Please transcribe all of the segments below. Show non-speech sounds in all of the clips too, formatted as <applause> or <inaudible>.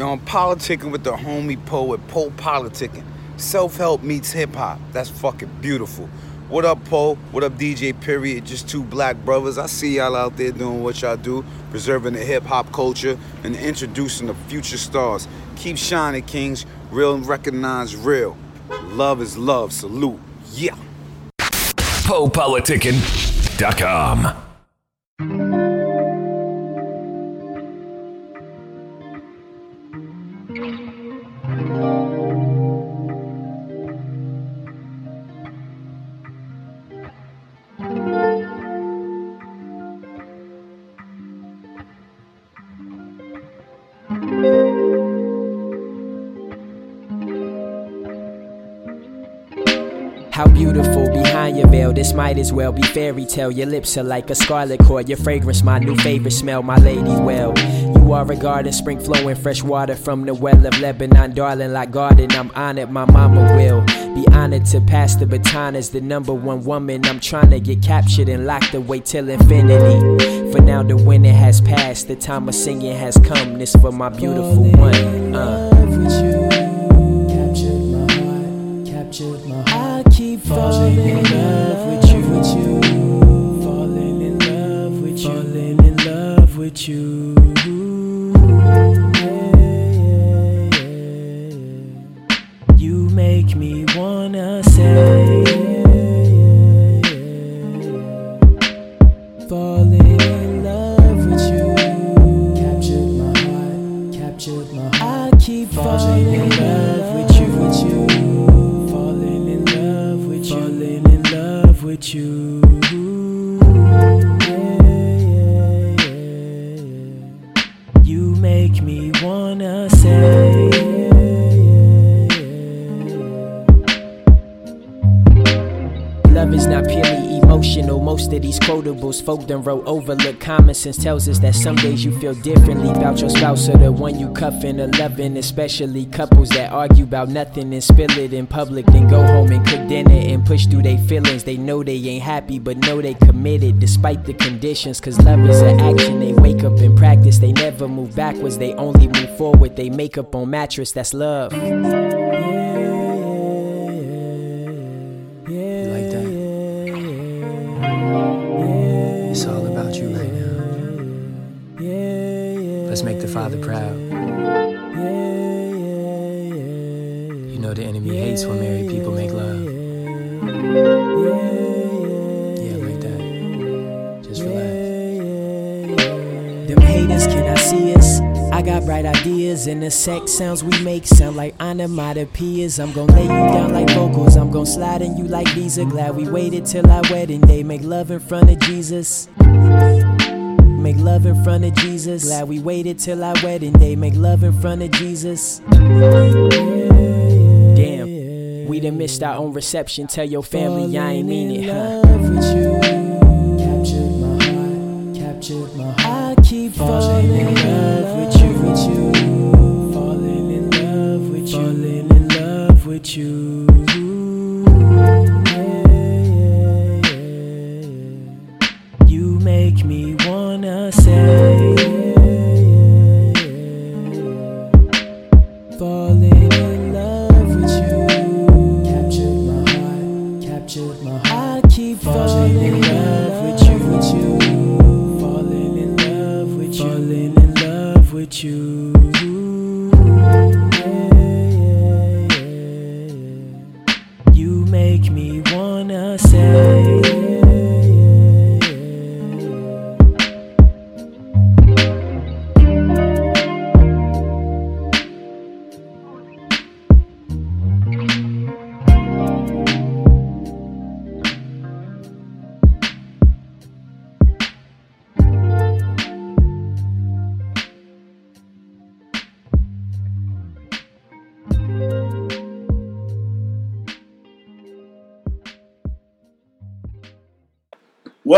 Yo, I'm politicking with the homie poet, Poe Politicking. Self help meets hip hop. That's fucking beautiful. What up, Poe? What up, DJ Period? Just two black brothers. I see y'all out there doing what y'all do, preserving the hip hop culture and introducing the future stars. Keep shining, Kings. Real and recognize real. Love is love. Salute. Yeah. PoePoliticking.com. this might as well be fairy tale. Your lips are like a scarlet cord, your fragrance, my new favorite smell, my lady well. You are a garden, spring flowing, fresh water from the well of Lebanon, darling, like garden. I'm honored, my mama will be honored to pass the baton as the number one woman. I'm trying to get captured and locked away till infinity. For now, the winter has passed, the time of singing has come. This for my beautiful one. Uh. Captured my heart, captured my heart. I keep falling in love with you, with you. Falling in love with you, falling in love with you. These quotables folk done wrote overlook. Common sense tells us that some days you feel differently about your spouse or the one you cuffing or loving. Especially couples that argue about nothing and spill it in public, then go home and cook dinner and push through their feelings. They know they ain't happy, but know they committed despite the conditions. Cause love is an action. They wake up and practice. They never move backwards. They only move forward. They make up on mattress. That's love. You and the sex sounds we make sound like onomatopoeias. I'm gonna lay you down like vocals. I'm gonna slide in you like Visa. Glad we waited till our wedding day. Make love in front of Jesus. Make love in front of Jesus. Glad we waited till our wedding day. Make love in front of Jesus. Damn, we done missed our own reception. Tell your family I ain't mean it, huh? Love with you. Captured my heart, captured my heart. I keep falling in love with you, with you. Falling in love with you, falling in love with you. Yeah, yeah, yeah. You make me wanna say.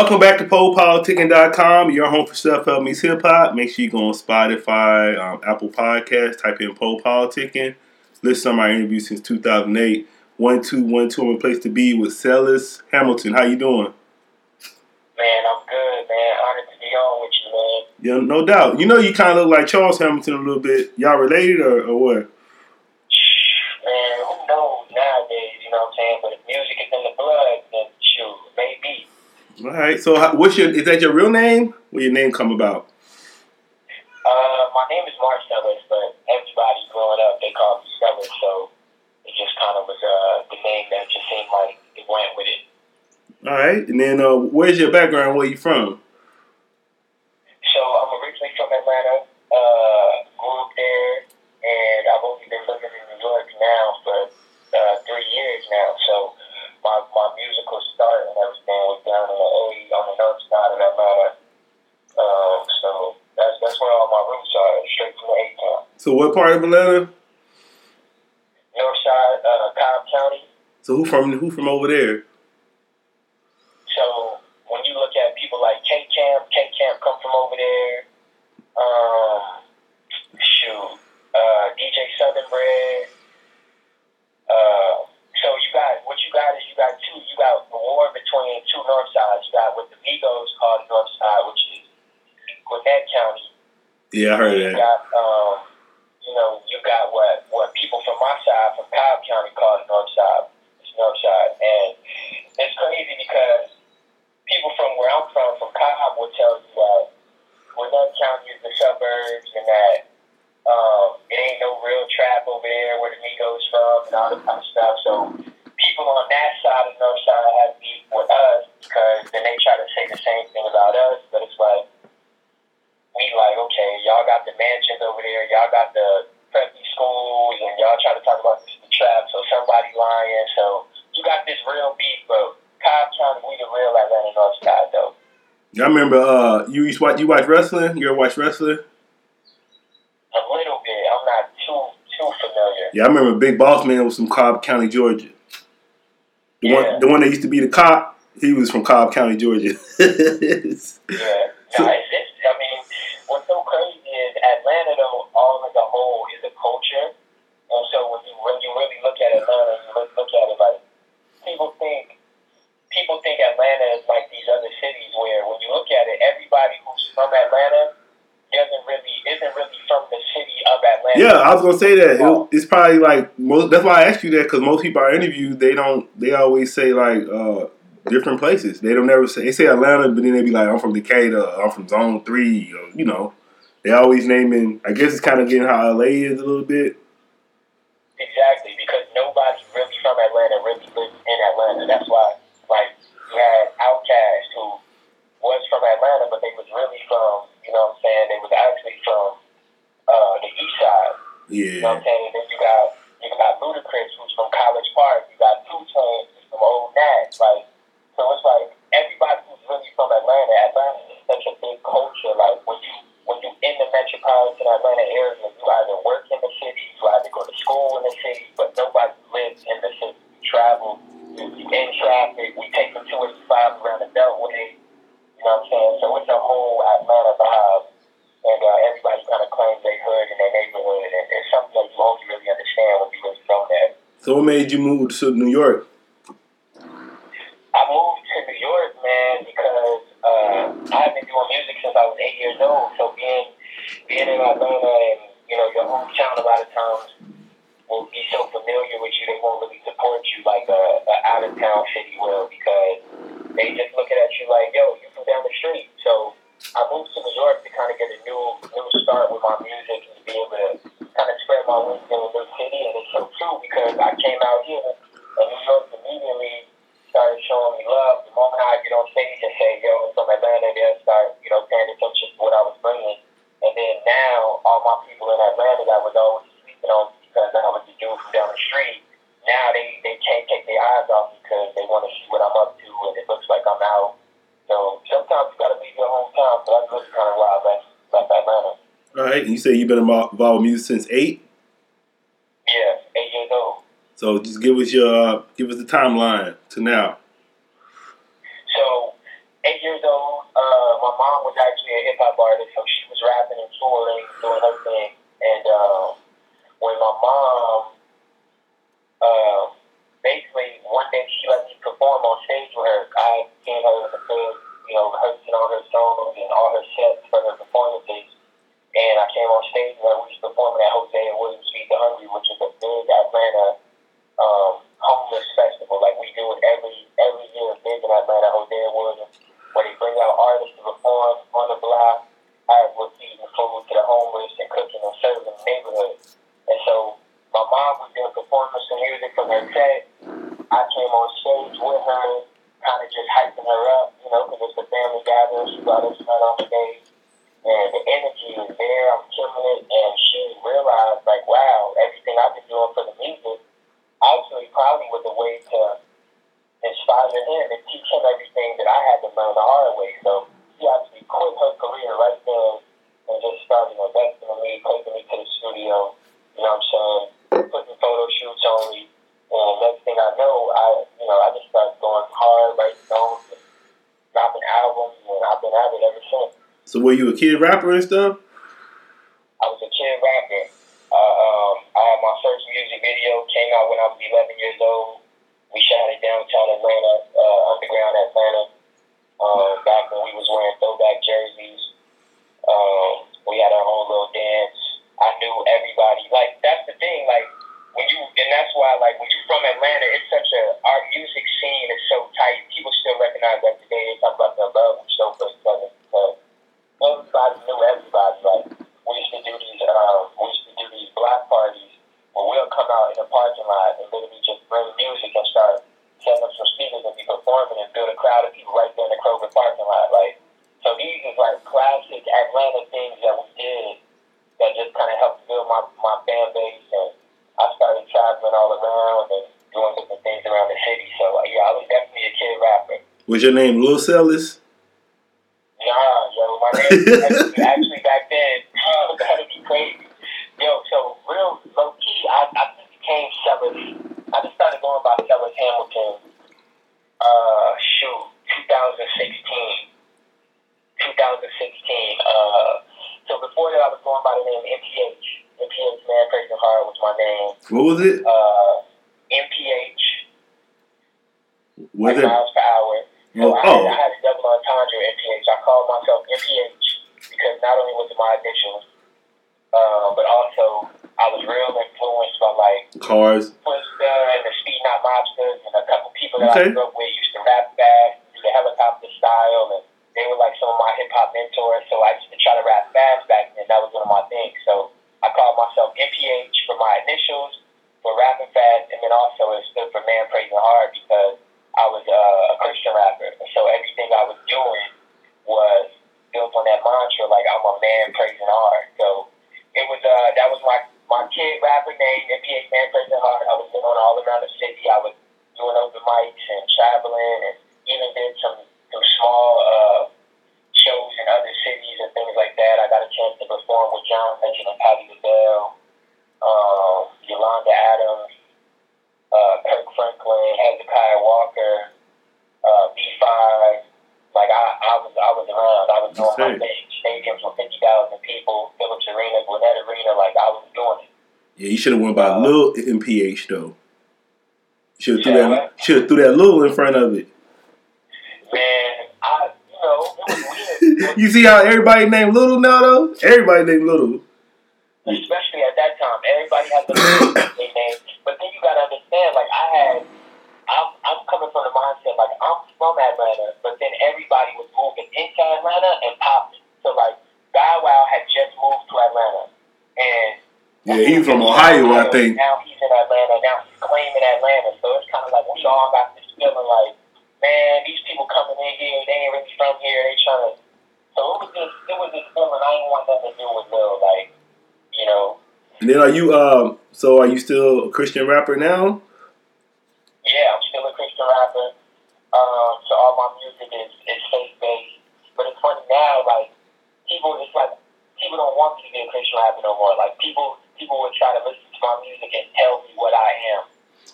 Welcome back to PoePoliticking.com, your home for stuff help meets hip hop. Make sure you go on Spotify, um, Apple Podcasts, type in Poe Politicking. Listen to my interview since 2008. One two one two. I'm a place to be with Celis Hamilton. How you doing? Man, I'm good, man. Honored to be on with you, man. Yeah, no doubt. You know, you kind of look like Charles Hamilton a little bit. Y'all related or, or what? All right. So, how, what's your? Is that your real name? Where your name come about? Uh, my name is Marcellus, but everybody growing up they call me Sellers, so it just kind of was uh, the name that just seemed like it went with it. All right. And then, uh, where's your background? Where you from? So I'm originally from Atlanta, uh, grew up there, and I've only been living in New York now for uh, three years now. So my, my musical start and everything was down in the A on the north side of Atlanta. Um, so that's that's where all my roots are, straight from the A town. So, what part of Atlanta? North side, uh, Cobb County. So, who from who from over there? So when you look at people like K Camp, K Camp come from over there. Um, shoot, uh, DJ Southern Bread. Uh, so you got what you got is you got two. You got the war between two north sides. You got what the Migos call the north side, which is Gwinnett County. Yeah, I heard You that. got um, you know, you got what what people from my side, from Cobb County, call the north side. It's north side, and it's crazy because people from where I'm from, from Cobb, will tell you that Gwinnett County is the suburbs, and that um, it ain't no real trap over there where the Migos from and all that kind of stuff. So people on that side of the north side have beef with us because then they try to say the same thing about us, but it's like we like, okay, y'all got the mansions over there, y'all got the preppy schools, and y'all try to talk about this the trap, so somebody lying. So you got this real beef, but Cobb County, we the real Atlanta North Side, though. I remember uh, you used watch you watch wrestling. You ever watch wrestling? A little bit. I'm not too too familiar. Yeah, I remember Big Boss Man was from Cobb County, Georgia. The Yeah. one, the one that used to be the cop, he was from Cobb County, Georgia. <laughs> Yeah. No, it's, it's, I mean, what's so crazy is Atlanta, though, all as a whole is a culture. And so when you when you really look at Atlanta, you look, look at it like people think people think Atlanta is like these other cities where when you look at it, everybody who's from Atlanta doesn't really isn't really from the city of Atlanta. Yeah, I was gonna say that. It, it's probably like most. That's why I asked you that because most people I interview, they don't. They always say like uh, different places. They don't never say they say Atlanta, but then they be like, I'm from Decatur, I'm from Zone Three, or you know. They always naming. I guess it's kind of getting how LA is a little bit. Exactly, because nobody really from Atlanta really lives in Atlanta. That's why, like, you had Outkast who was from Atlanta, but they was really from, you know what I'm saying, they was actually from uh, the east side. You know what I'm saying? And then you got you got Ludacris who's from College Park. You got Two Chainz who's from Old Nats. Like, so it's like everybody who's really from Atlanta. Atlanta is such a big culture. Like when you when you in the metropolitan Atlanta area, you either work in the city, you either go to school in the city, but nobody lives in the city. You travel, you you in traffic. We take the 285 around the Beltway. You know what I'm saying? So it's a whole Atlanta vibe and uh, everybody kind of claims their hood and their neighborhood, and it's something that you only really understand when you really from there. So what made you move to New York? I moved to New York, man, because uh, I've been doing music since I was eight years old. So being being in Atlanta and you know your hometown, a lot of times will be so familiar with you, they won't really support you like a, a out of town city will because they just looking at you like, yo, you from down the street. So I moved to New York to kind of get a new new start with my music and to be able to kind of spread my wings in a new city. And it's so true because I came out here and New York immediately started showing me love. The moment I get on stage and say, yo, I'm from Atlanta, they'll start, you know, paying attention to what I was bringing. And then now, all my people in Atlanta that was always sleeping on because I was the dude from down the street, now they, they can't take their eyes off because they want to see what I'm up to and it looks like I'm out. So sometimes you got to leave your hometown. So that's really kind of why I left, left Atlanta. All right, and you say you've been involved with music since eight. Yeah, eight years old. So just give us your uh, give us the timeline to now. So, eight years old, uh, my mom was actually a hip hop artist, so she was rapping and touring, doing her thing. And um, when my mom, uh, basically, one day she let me perform on stage with her, I had seen her in the field, you know, rehearsing all her songs and all her sets for her performance childhood. And so my mom was doing performance and music from her set. I came on stage with her, kind of just hyping her up, you know, because it's a family gathering. She brought us out on stage. And the energy is there. I'm killing it. And she realized, like, wow, everything I've been doing for the music actually probably was a way to inspire him and teach him everything that I had to learn the hard way. So she actually quit her career right then and just started investing in me, taking me to the studio, you know what I'm saying, putting photo shoots on me. And next thing I know, I you know, I just started going hard, writing songs, and dropping albums, and I've been at it ever since. So were you a kid rapper and stuff? I was a kid rapper. Uh, um, I had my first music video came out when I was 11 years old. We shot it downtown Atlanta, uh, underground Atlanta. Um, back when we was wearing throwback jerseys, um, we had our own little dance. I knew everybody. Like that's the thing. Like when you, and that's why, like when you're from Atlanta, it's such a our music scene is so tight. People still recognize that today. They talk about the love we show for each other everybody knew everybody. Like we used to do these, um, we used to do these block parties where we'll come out in the parking lot and literally just bring music and start setting up some speakers and be performing and build a crowd of people right there in the Kroger parking lot. Like, so these is like classic Atlanta things that we did that just kind of helped build my, my fan base. And I started traveling all around and doing different things around the city. So, yeah, I was definitely a kid rapper. Was your name Lil Celis? Nah, yo, my name actually, back then, <laughs> that'd be crazy. Yo, so real low key, I, I just became Sellers. I just started going by Sellers Hamilton. Uh, shoot, 2016. 2016. Uh, so before that, I was going by the name MPH. MPH Man Praising Hard was my name. What was it? Uh, MPH, Was like it? miles per hour. So Oh, I, had, I had entendre MPH. I called myself MPH because not only was it my initials, uh, but also I was real influenced by like Cars. Twista and the Speedknot Mobstaz and a couple people that Okay. I grew up with used to rap fast, do the helicopter style, and they were like some of my hip hop mentors. So I used to try to rap fast back then. That was one of my things. So I called myself MPH for my initials for rapping fast, and then also it stood for Man Praising Hard because I was uh, a Christian rapper. So everything I was doing was built on that mantra, like I'm a man praising hard. So it was uh that was my my kid rapper name, MPH Man Praising Hard. I was going all around the city. I was doing open mics and traveling and even did some some small uh shows in other cities and things like that. I got a chance to perform with John Legend and Patti LaBelle, um, Yolanda Adams, uh, Kirk Franklin, Hezekiah Walker, uh, B5. Like I, I was, I was around. I was doing my thing. Stadiums with fifty thousand people, Phillips Arena, Gwinnett Arena. Like I was doing it. Yeah, you should have went by Lil MPH though. Should have threw Yeah, that. what? Should have threw that Lil in front of it. Man, I, you know, it was weird. <laughs> You see how everybody named Little now though? Everybody named Little. especially at that time. Everybody had a their <coughs> name, but then you gotta understand. Like I had, I'm, I'm coming from the mindset like I'm from Atlanta, but then everybody was moving into Atlanta and popping. So like Bow Wow had just moved to Atlanta, and Yeah, he's from Ohio, I think. Now he's in Atlanta. Now he's claiming Atlanta. So it's kind of like we all got this feeling like, man, these people coming in here, they ain't really from here. They trying to. So it was this, it was this feeling I didn't want nothing to do with Lil, like, you know. And then are you um? So are you still a Christian rapper now? Yeah, I'm still a Christian rapper. Um, so all my music is, is faith based. But it's funny now, like people, it's like people don't want me to be a Christian rapper no more. Like people, people would try to listen to my music and tell me what I am.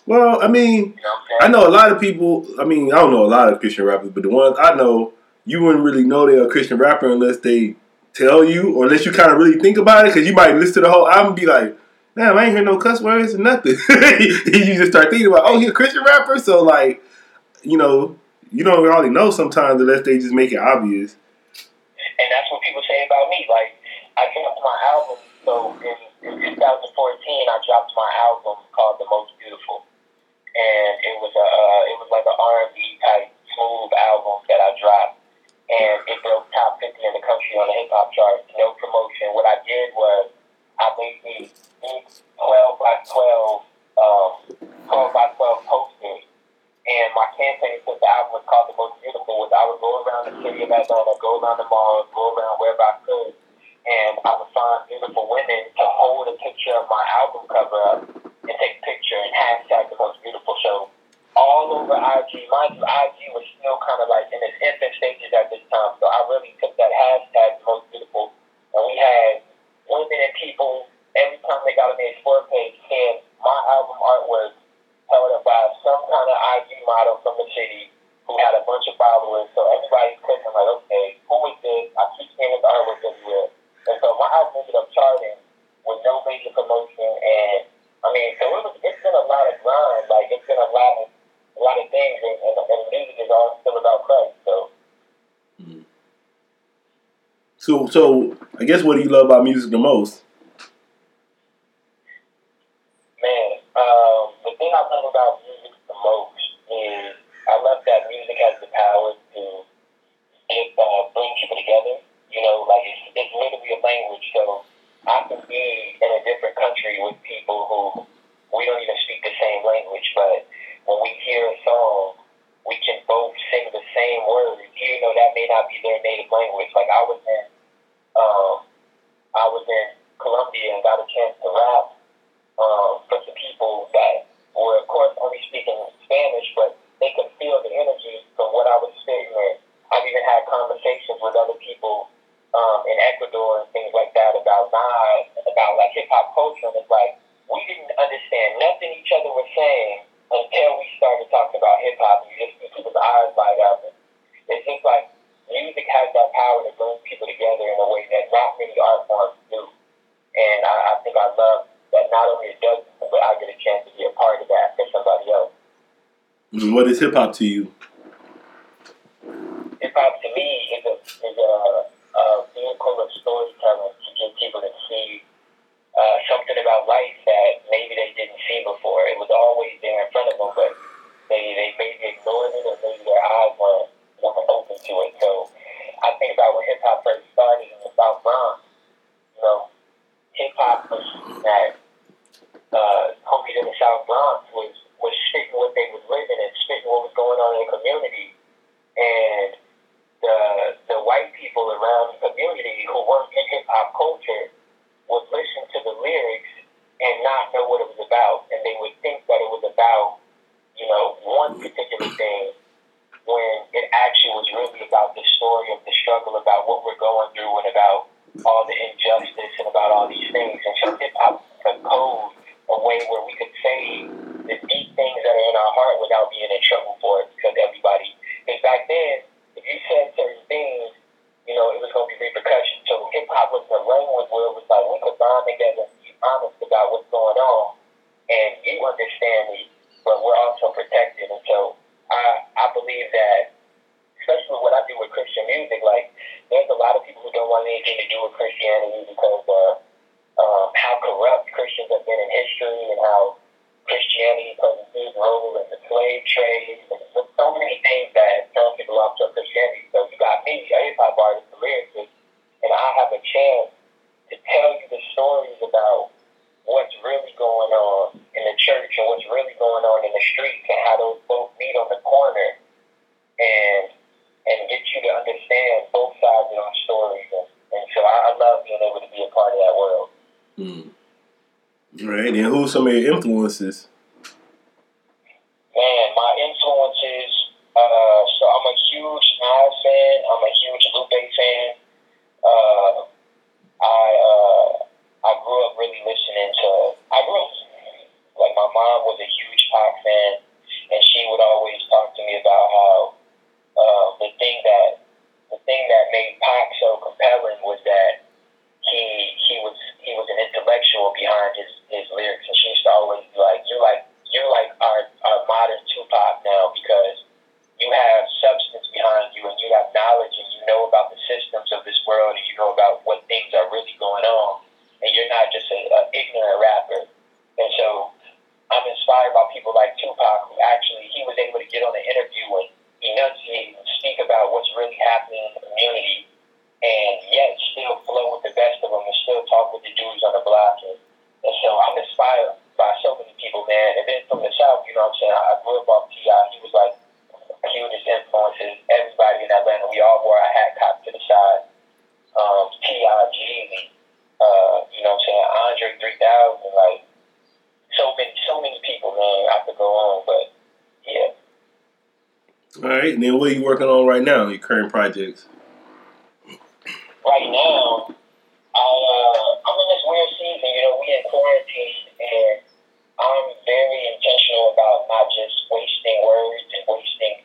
Well, I mean, You know I know a lot of people. I mean, I don't know a lot of Christian rappers, but the ones I know, you wouldn't really know they're a Christian rapper unless they tell you, or unless you kind of really think about it. Because you might listen to the whole album and be like, "Damn, I ain't hear no cuss words or nothing." <laughs> you just start thinking about, "Oh, he's a Christian rapper," so like, you know, you don't really know sometimes unless they just make it obvious. And that's what people say about me. Like I dropped my album. So in, in 2014, I dropped my album called The Most Beautiful, and it was a uh, it was like an R&B type smooth album that I dropped, and it broke top 50 in the country on the hip hop charts. No promotion. What I did was I made these 12 by 12, um, 12 by 12 posters. And my campaign for the album was called The Most Beautiful was I would go around the city of Atlanta, go around the mall, go around wherever I could, and I would find beautiful women to hold a picture of my album cover up and take a picture and hashtag The Most Beautiful Show all over IG. Mind you, IG was still kind of like in its infant stages at this time. So I really took that hashtag most beautiful, and we had women and people every time they got on the explore page saying my album artwork held up by some kind of IG model from the city who had a bunch of followers. So everybody's clicking like, okay, who is this? I keep seeing this So, so I guess what do you love about music the most? What is hip hop to you? some of your influences? On? Your current projects? Right now, I uh, I'm in this weird season. You know, we in quarantine, and I'm very intentional about not just wasting words and wasting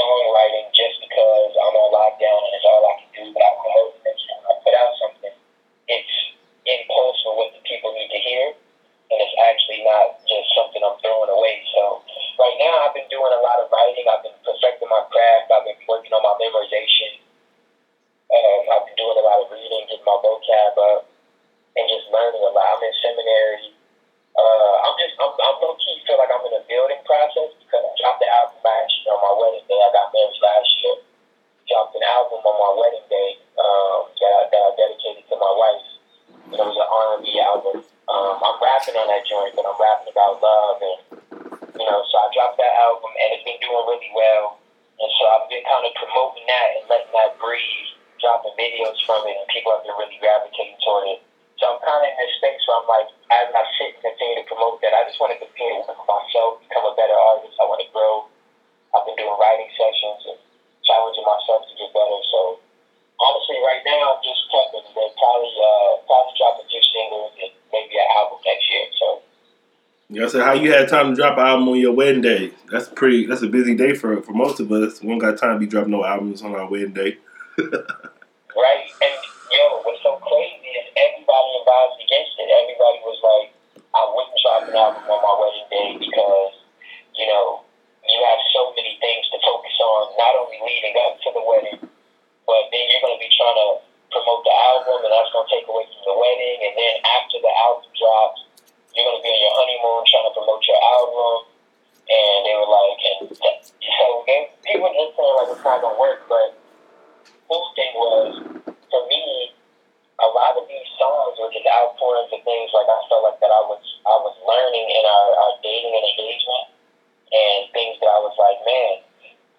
songwriting just because I'm on lockdown and it's all I can do. But I promote next time I put out something, it's impulse for what the people need to hear, and it's actually not just something I'm throwing away. So right now, I've been doing a lot of writing. I've been perfecting my craft. I've been working on my memorization. Um, I've been doing a lot of reading, getting my vocab up, and just learning a lot. I'm in seminary. Uh, I'm just, I'm, I'm low key feel like I'm in a building process because I dropped the album last year on my wedding day. I got married last year. Dropped an album on my wedding day um, that, I, that I dedicated to my wife. And it was an R&B album. Um, I'm rapping on that joint, but I'm rapping about love and you know. So I dropped that album, and it's been doing really well. And so I've been kind of promoting that and letting that breathe, dropping videos from it, and people have been really gravitating toward it. So I'm kind of in this space where I'm like, as I sit and continue to promote that, I just want to continue to work on myself, become a better artist. I want to grow. I've been doing writing sessions and challenging myself to get better. So honestly, right now, I'm just prepping. Then probably, uh, probably drop a few singles and maybe an album next year. So Yeah, so how you had time to drop an album on your wedding day? That's pretty. That's a busy day for for most of us. We don't got time to be dropping no albums on our wedding day. <laughs> right? And yo, what's so crazy is everybody advised against it. Everybody was like, I wouldn't drop an album on my wedding day because, you know, you have so many things to focus on, not only leading up to the wedding, but then you're going to be trying to promote the album, and that's going to take away from the wedding. And then after the album drops, you're to be on your honeymoon trying to promote your album. And they were like, and so they, people just saying like it's not to work, but cool thing was, for me, a lot of these songs were just outpourings of things like I felt like that I was I was learning in our, our dating and engagement and things that I was like, man,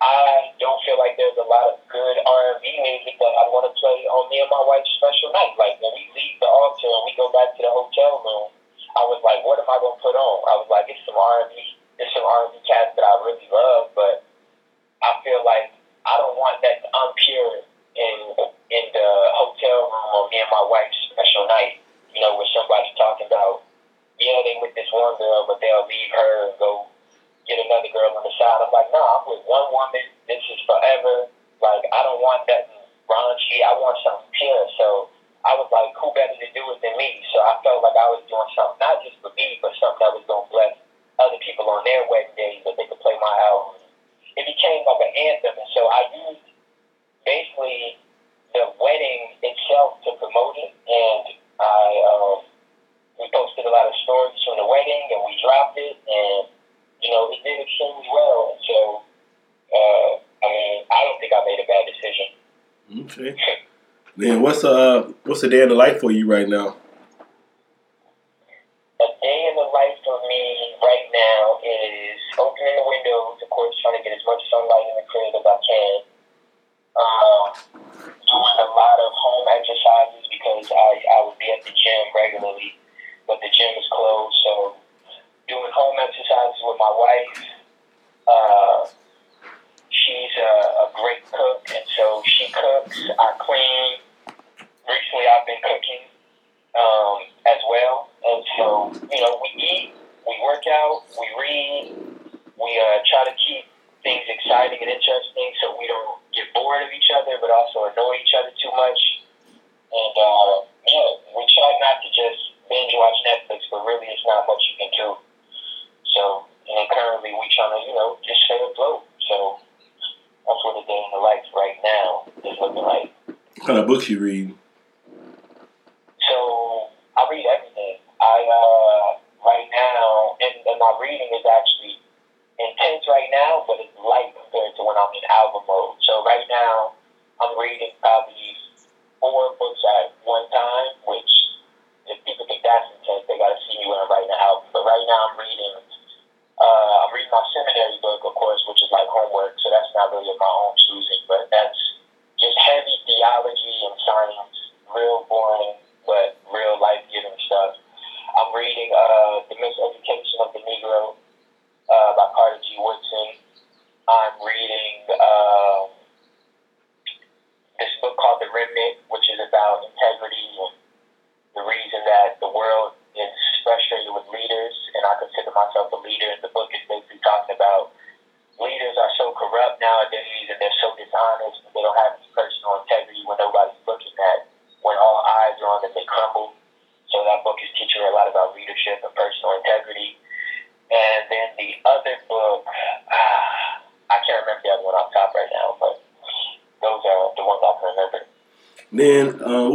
I don't feel like there's a lot of good R and B music that I want to play on me and my wife's special night. Like when we leave the altar and we go back to the hotel room, I was like, what am I gonna put on? I was like, it's some R and B, it's some R and B cats that I really love, but I feel like I don't want that unpure in in the hotel room on me and my wife's special night. You know, where somebody's talking about, yeah, they with this one girl, but they'll leave her and go get another girl on the side. I'm like, no, I'm with one woman. This is forever. Like, I don't want that raunchy. I want something pure. So I was like, who better to do it than me? So I felt like I was doing something not just for me, but something that was gonna bless other people on their wedding days that they could play my album. It became like an anthem, and so I used basically the wedding itself to promote it, and I um, we posted a lot of stories from the wedding, and we dropped it, and you know it did extremely well. And so, uh, I mean, I don't think I made a bad decision. Okay. <laughs> Then what's uh what's a day in the life for you right now? A day in the life for me right now is opening the windows, of course, trying to get as much sunlight in the crib as I can. Um, doing a lot of home exercises because I, I would be at the gym regularly, but the gym is closed. So doing home exercises with my wife. Uh, she's a, a great cook, and so she cooks. I clean. Recently, I've been cooking um, as well, and so you know we work out, we read, we uh, try to keep things exciting and interesting so we don't get bored of each other, but also annoy each other too much. And uh, yeah, we try not to just binge watch Netflix, but really it's not much you can do. So, and then currently we trying to, you know, just stay afloat. So that's what the day in the life right now is looking like. Books you read?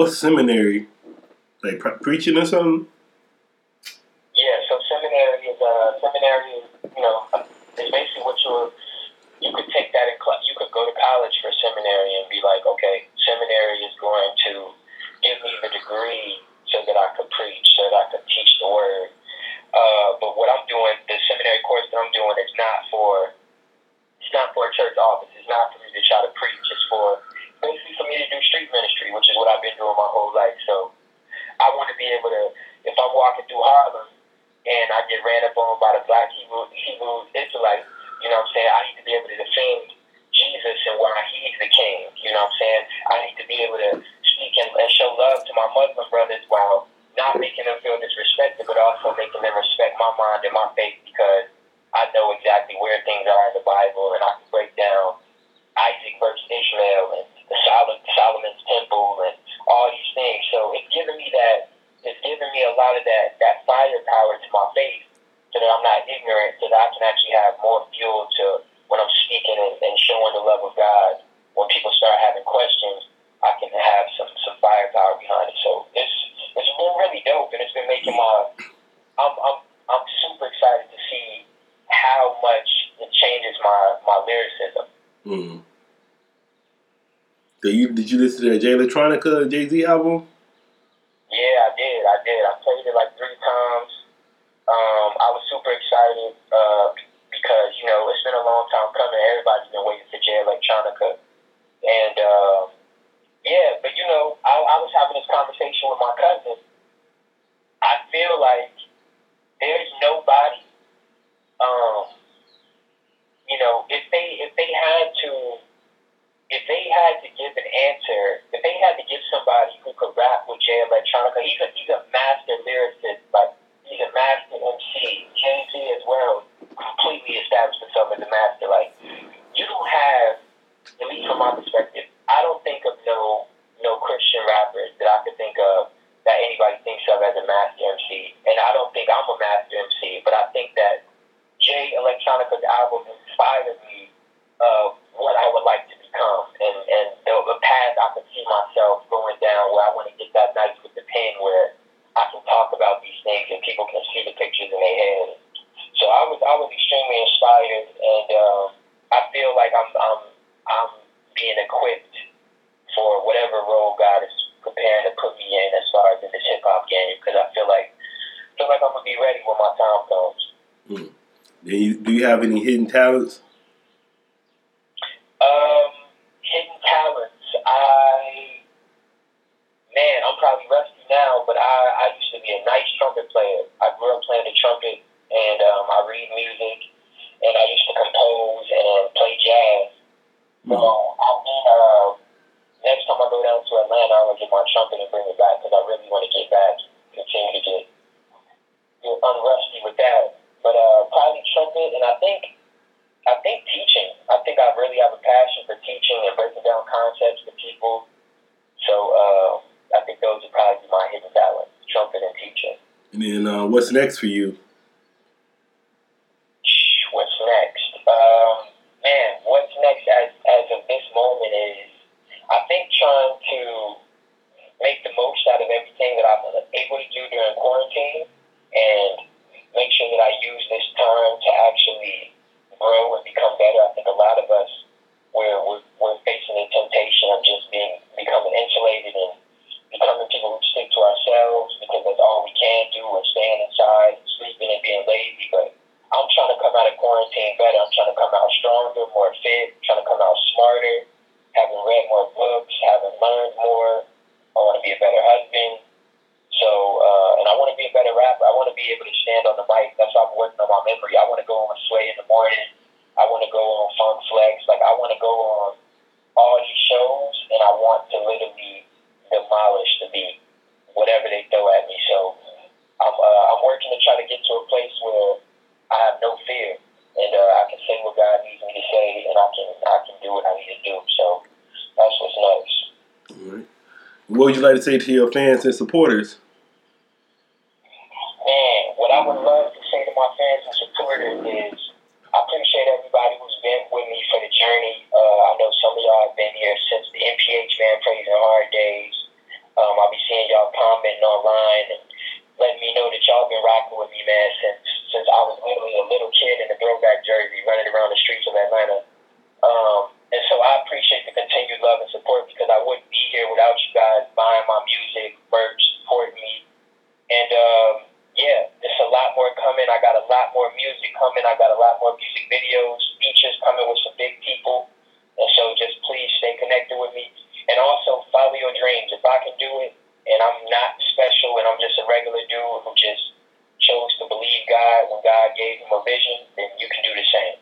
what seminary? Like pre- preaching or something? my, that my faith Jay Electronica Jay Z album. Jay Electronica. He's a, he's a master lyricist hidden talents? Um, hidden talents. I man, I'm probably rusty now, but I, I used to be a nice trumpet player. I grew up playing the trumpet, and um, I read music, and I used to compose and play jazz. Mm-hmm. So hmm. I mean, uh, next time I go down to Atlanta, I'm gonna get my trumpet and bring it back because I really want to get back, continue to get, get unrusty with that. But uh, probably trumpet, and I think I think teaching. I think I really have a passion for teaching and breaking down concepts for people. So uh, I think those are probably my hidden talents: trumpet and teaching. And then, uh, what's next for you? What's next? Um, man, what's next as as of this moment is, I think trying to make the most out of everything that I'm able to do during quarantine, and make sure that I use this time to actually grow and become better. I think a lot of us we're we're, we're facing the temptation of just being becoming insulated and becoming people who stick to ourselves because that's all we can do and staying inside sleeping and being lazy. But I'm trying to come out of quarantine better. I'm trying to come out stronger, more fit, I'm trying to come out smarter, having read more books, having learned more. I want to be a better husband. So, uh, and I want to be a better rapper. I want to be able to stand on the mic. That's why I'm working on my memory. I want to go on Sway in the morning. I want to go on Funk Flex. Like, I want to go on all these shows, and I want to literally demolish the beat, whatever they throw at me. So, I'm, uh, I'm working to try to get to a place where I have no fear, and uh, I can say what God needs me to say, and I can I can do what I need to do. So, that's what's nice. All right. What would you like to say to your fans and supporters? Online and letting me know that y'all been rocking with me, man, since since I was literally a little kid in a throwback jersey running around the streets of Atlanta. Um, and so I appreciate the continued love and support because I wouldn't be here without you guys buying my music, merch, supporting me. And um, yeah, there's a lot more coming. I got a lot more music coming. I got a lot more music videos, features coming with some big people. And so just please stay connected with me. And also follow your dreams. If I can do it and I'm not special and I'm just a regular dude who just chose to believe God when God gave him a vision, then you can do the same.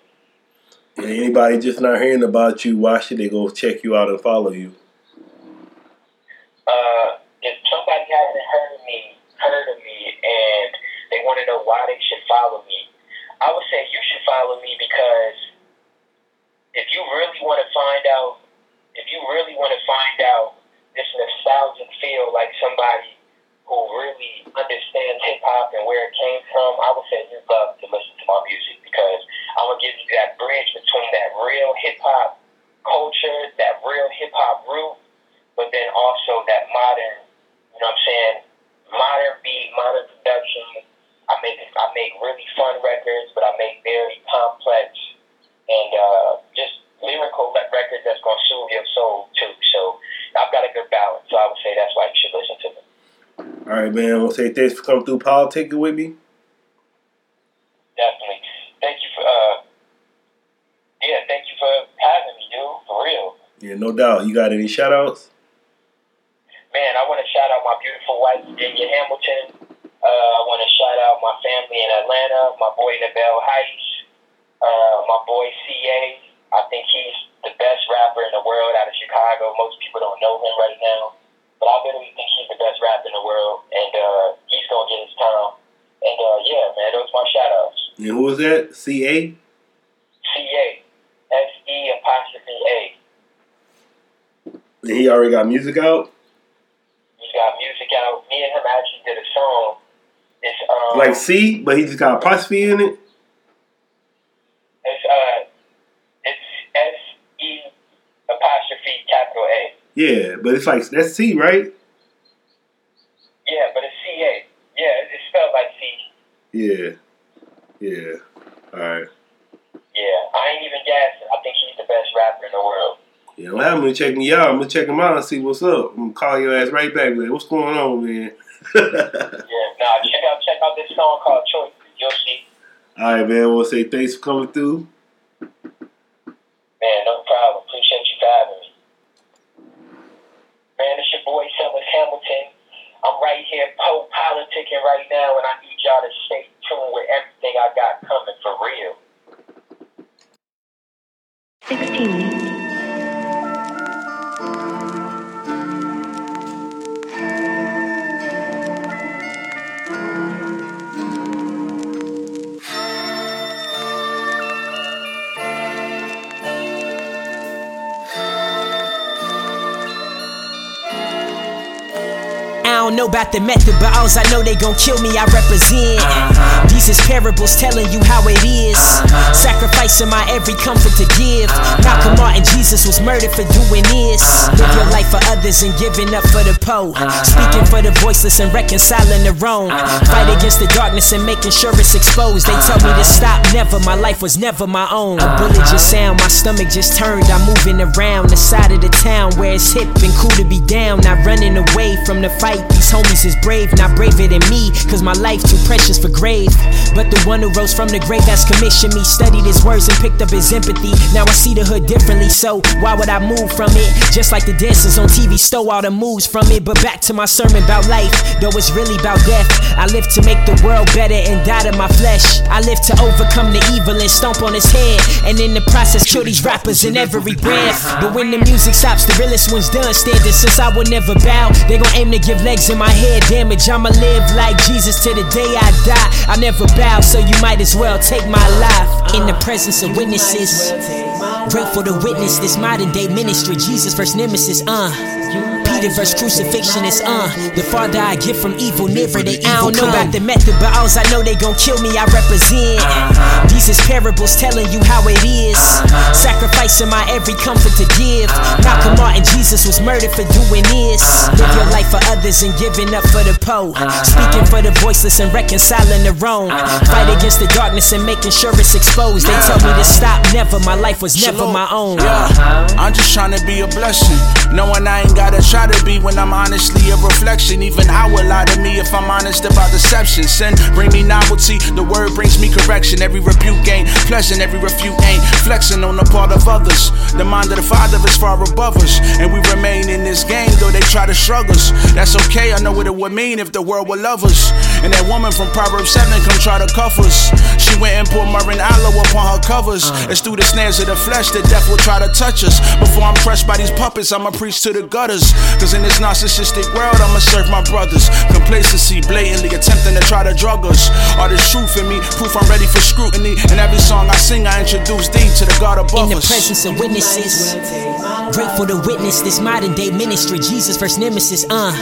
Anybody just not hearing about you, why should they go check you out and follow you? uh, if somebody hasn't heard of me, heard of me, and they want to know why they should follow me, I would say you should follow me because if you really want to find out, if you really want to find out this nostalgic feel like somebody who really understands hip hop and where it came from, I would say you'd love to listen to my music because I'm gonna give you that bridge between that real hip hop culture, that real hip hop root, but then also that modern, you know what I'm saying, modern beat, modern production. I make I make really fun records, but I make very complex and uh, just lyrical records that's gonna soothe your soul too. So I've got a good balance. So I would say that's why you should listen to me. All right, man. To say thanks for coming through politicking with me. Definitely. Thank you for uh yeah, thank you for having me, dude. For real. Yeah, no doubt. You got any shout outs? Man, I want to shout out my beautiful wife, Virginia Hamilton. Uh, I want to shout out my family in Atlanta, my boy Nabel Heights, uh, my boy CA. I think he's the best rapper in the world out of Chicago. Most people don't know him right now, but I literally think he's the best rapper in the world, and uh, he's gonna get his time. And uh, yeah, man, those my shout who was that? CA? CA, S E apostrophe A. And he already got music out? He's got music out. Me and him actually did a song. It's um Like C, but he just got apostrophe in it? It's uh, it's S E apostrophe capital A. Yeah, but it's like, that's C, right? Yeah, but it's C A. Yeah, it's spelled like C. Yeah. Yeah. All right. Yeah, I ain't even gassing. I think he's the best rapper in the world. Yeah, well, I'm gonna check me out. I'm gonna check him out and see what's up. I'm gonna call your ass right back, man. What's going on, man? <laughs> Yeah, nah, check out check out this song called Choice You'll see. All right, man. I want to say thanks for coming through. Man, no problem. Appreciate you for having me. Man, it's your boy Sellers Hamilton. I'm right here Poe Politicking right now, and I need y'all to stay tuned with everything I got coming for real. 16. Know about the method, but alls I know they gon' kill me, I represent. Uh-huh. These is parables telling you how it is. Uh-huh. Sacrificing my every comfort to give. Malcolm Martin, Jesus was murdered for doing this. Uh-huh. Live your life for others and giving up for the poor. Speaking for the voiceless and reconciling the wrong. Fight against the darkness and making sure it's exposed. They tell me to stop, never. My life was never my own. A bullet just sound, my stomach just turned. I'm moving around the side of the town where it's hip and cool to be down. Not running away from the fight. These homies is brave, not braver than me. Cause my life too precious for grave. But the one who rose from the grave has commissioned me, studied his words and picked up his empathy. Now I see the hood differently, so why would I move from it? Just like the dancers on TV stole all the moves from it. But back to my sermon about life, though it's really about death. I live to make the world better and die to my flesh. I live to overcome the evil and stomp on his head. And in the process, kill these rappers in every breath. But when the music stops, the realest one's done standing. Since I would never bow, they gon' aim to give legs in my head damage. I'ma live like Jesus to the day I die. I never bow, so you might as well take my life. In the presence of witnesses, grateful to witness this modern day ministry. Jesus first nemesis, uh. Peter verse crucifixion is uh the farther I get from evil, nearer the evil. I don't know about the method, but alls I know they gon' kill me. I represent. Uh-huh. These is parables telling you how it is. Uh-huh. Sacrificing my every comfort to give. Malcolm Martin, Jesus was murdered for doing this. Uh-huh. Live your life for others and giving up for the poor. Speaking for the voiceless and reconciling the wrong. Fight against the darkness and making sure it's exposed. They tell me to stop, never. My life was never my own. Yeah, I'm just trying to be a blessing. Knowing I ain't gotta try to be when I'm honestly a reflection. Even I would lie to me if I'm honest about deception. Sin bring me novelty, the word brings me correction. Every rebuke ain't pleasant, every refute ain't flexing on the part of others. The mind of the Father is far above us, and we remain in this game though they try to shrug us. That's okay, I know what it would mean if the world would love us. And that woman from Proverbs 7 come try to cuff us. She went and poured Marin aloe upon her covers. Uh. It's through the snares of the flesh that death will try to touch us. Before I'm crushed by these puppets, I'ma preach to the gutters. Cause in this narcissistic world, I'ma serve my brothers. Complacency, blatantly attempting to try to drug us. All this truth in me, proof I'm ready for scrutiny. And every song I sing, I introduce thee to the God above in the us. presence of witnesses. Grateful to witness this modern day ministry. Jesus first nemesis, uh.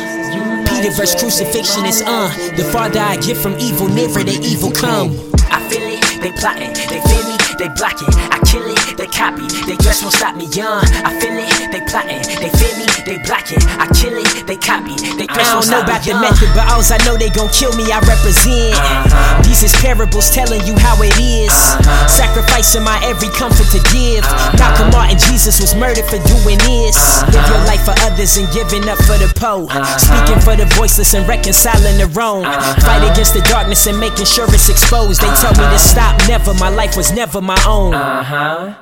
Peter verse crucifixion is uh. The farther I get from evil, nearer the evil come. I feel it, they plotting, they feel me, they blocking. I kill it, they copy, they just won't stop me young. I feel it, they plotting, they feel me, they blocking. I kill it, they copy, they just won't stop me young. I don't know about the method, but alls I know they gon' kill me. I represent. Uh-huh. These is parables telling you how it is. Uh-huh. Sacrificing my every comfort to give. Malcolm Martin, Jesus was murdered for doing this. Uh-huh. Live your life for others and giving up for the poor. Speaking for the voiceless and reconciling the wrong. Fight against the darkness and making sure it's exposed. They tell me to stop, never. My life was never my own. Uh huh.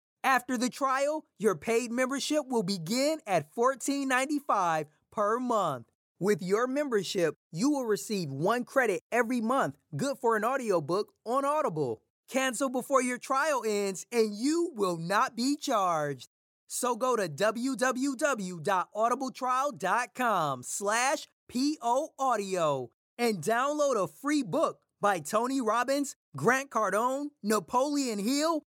After the trial, your paid membership will begin at $14.95 per month. With your membership, you will receive one credit every month, good for an audiobook on Audible. Cancel before your trial ends and you will not be charged. So go to www.audibletrial.com slash poaudio and download a free book by Tony Robbins, Grant Cardone, Napoleon Hill,